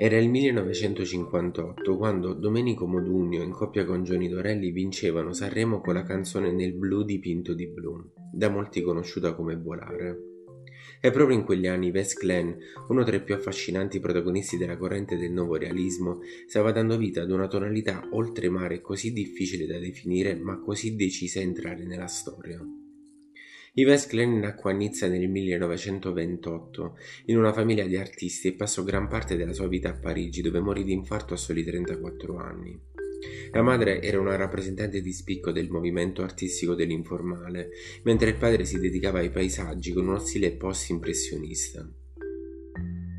Era il 1958 quando Domenico Modugno in coppia con Gioni Dorelli vincevano Sanremo con la canzone Nel blu dipinto di blu, da molti conosciuta come Volare. E proprio in quegli anni Wes Glenn, uno tra i più affascinanti protagonisti della corrente del nuovo realismo, stava dando vita ad una tonalità oltremare così difficile da definire ma così decisa a entrare nella storia. Yves Klein nacque a Nizza nel 1928 in una famiglia di artisti e passò gran parte della sua vita a Parigi dove morì di infarto a soli 34 anni. La madre era una rappresentante di spicco del movimento artistico dell'informale, mentre il padre si dedicava ai paesaggi con uno stile post-impressionista.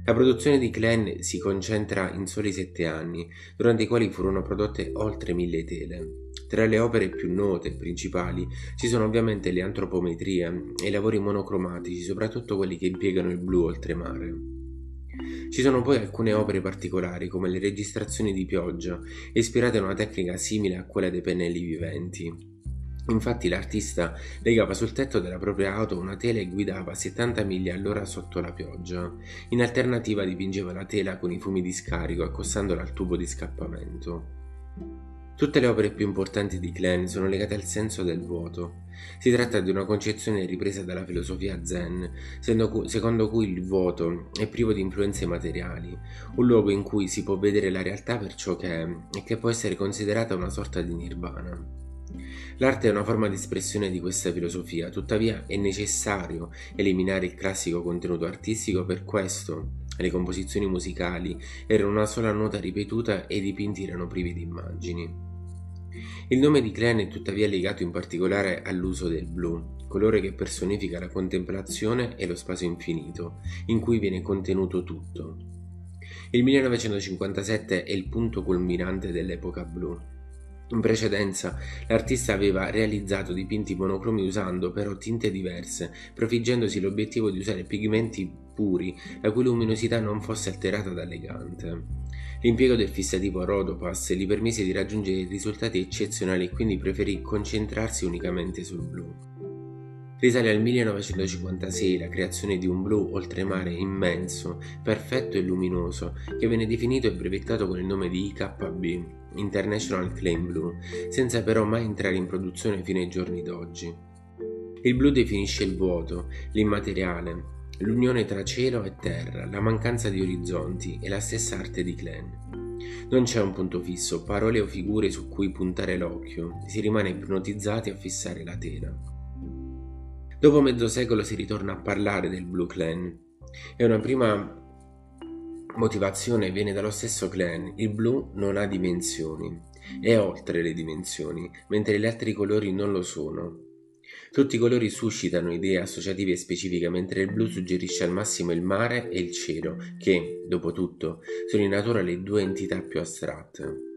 La produzione di Klein si concentra in soli sette anni, durante i quali furono prodotte oltre mille tele. Tra le opere più note e principali ci sono ovviamente le antropometrie e i lavori monocromatici, soprattutto quelli che impiegano il blu oltremare. Ci sono poi alcune opere particolari, come le registrazioni di pioggia, ispirate a una tecnica simile a quella dei pennelli viventi. Infatti l'artista legava sul tetto della propria auto una tela e guidava a 70 miglia all'ora sotto la pioggia. In alternativa dipingeva la tela con i fumi di scarico accostandola al tubo di scappamento. Tutte le opere più importanti di Klein sono legate al senso del vuoto. Si tratta di una concezione ripresa dalla filosofia zen, secondo cui il vuoto è privo di influenze materiali, un luogo in cui si può vedere la realtà per ciò che è e che può essere considerata una sorta di nirvana. L'arte è una forma di espressione di questa filosofia, tuttavia è necessario eliminare il classico contenuto artistico per questo le composizioni musicali erano una sola nota ripetuta e i dipinti erano privi di immagini. Il nome di Klein è tuttavia legato in particolare all'uso del blu, colore che personifica la contemplazione e lo spazio infinito, in cui viene contenuto tutto. Il 1957 è il punto culminante dell'epoca blu. In precedenza l'artista aveva realizzato dipinti monocromi usando però tinte diverse, prefiggendosi l'obiettivo di usare pigmenti puri, la cui luminosità non fosse alterata dall'elegante. L'impiego del fissativo Rhodopas gli permise di raggiungere risultati eccezionali e quindi preferì concentrarsi unicamente sul blu. Risale al 1956 la creazione di un blu oltremare immenso, perfetto e luminoso, che venne definito e brevettato con il nome di IKB, International Claim Blue, senza però mai entrare in produzione fino ai giorni d'oggi. Il blu definisce il vuoto, l'immateriale, l'unione tra cielo e terra, la mancanza di orizzonti e la stessa arte di Klein. Non c'è un punto fisso, parole o figure su cui puntare l'occhio, si rimane ipnotizzati a fissare la tela. Dopo mezzo secolo si ritorna a parlare del Blue Clan. E una prima motivazione viene dallo stesso clan. Il blu non ha dimensioni, è oltre le dimensioni, mentre gli altri colori non lo sono. Tutti i colori suscitano idee associative specifiche, mentre il blu suggerisce al massimo il mare e il cielo, che, dopo tutto, sono in natura le due entità più astratte.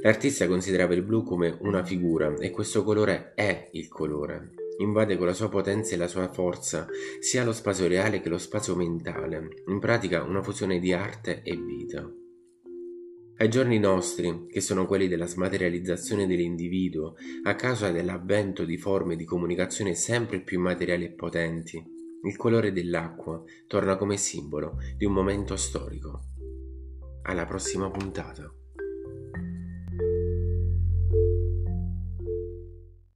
L'artista considerava il blu come una figura e questo colore è il colore. Invade con la sua potenza e la sua forza sia lo spazio reale che lo spazio mentale, in pratica una fusione di arte e vita. Ai giorni nostri, che sono quelli della smaterializzazione dell'individuo a causa dell'avvento di forme di comunicazione sempre più materiali e potenti, il colore dell'acqua torna come simbolo di un momento storico. Alla prossima puntata.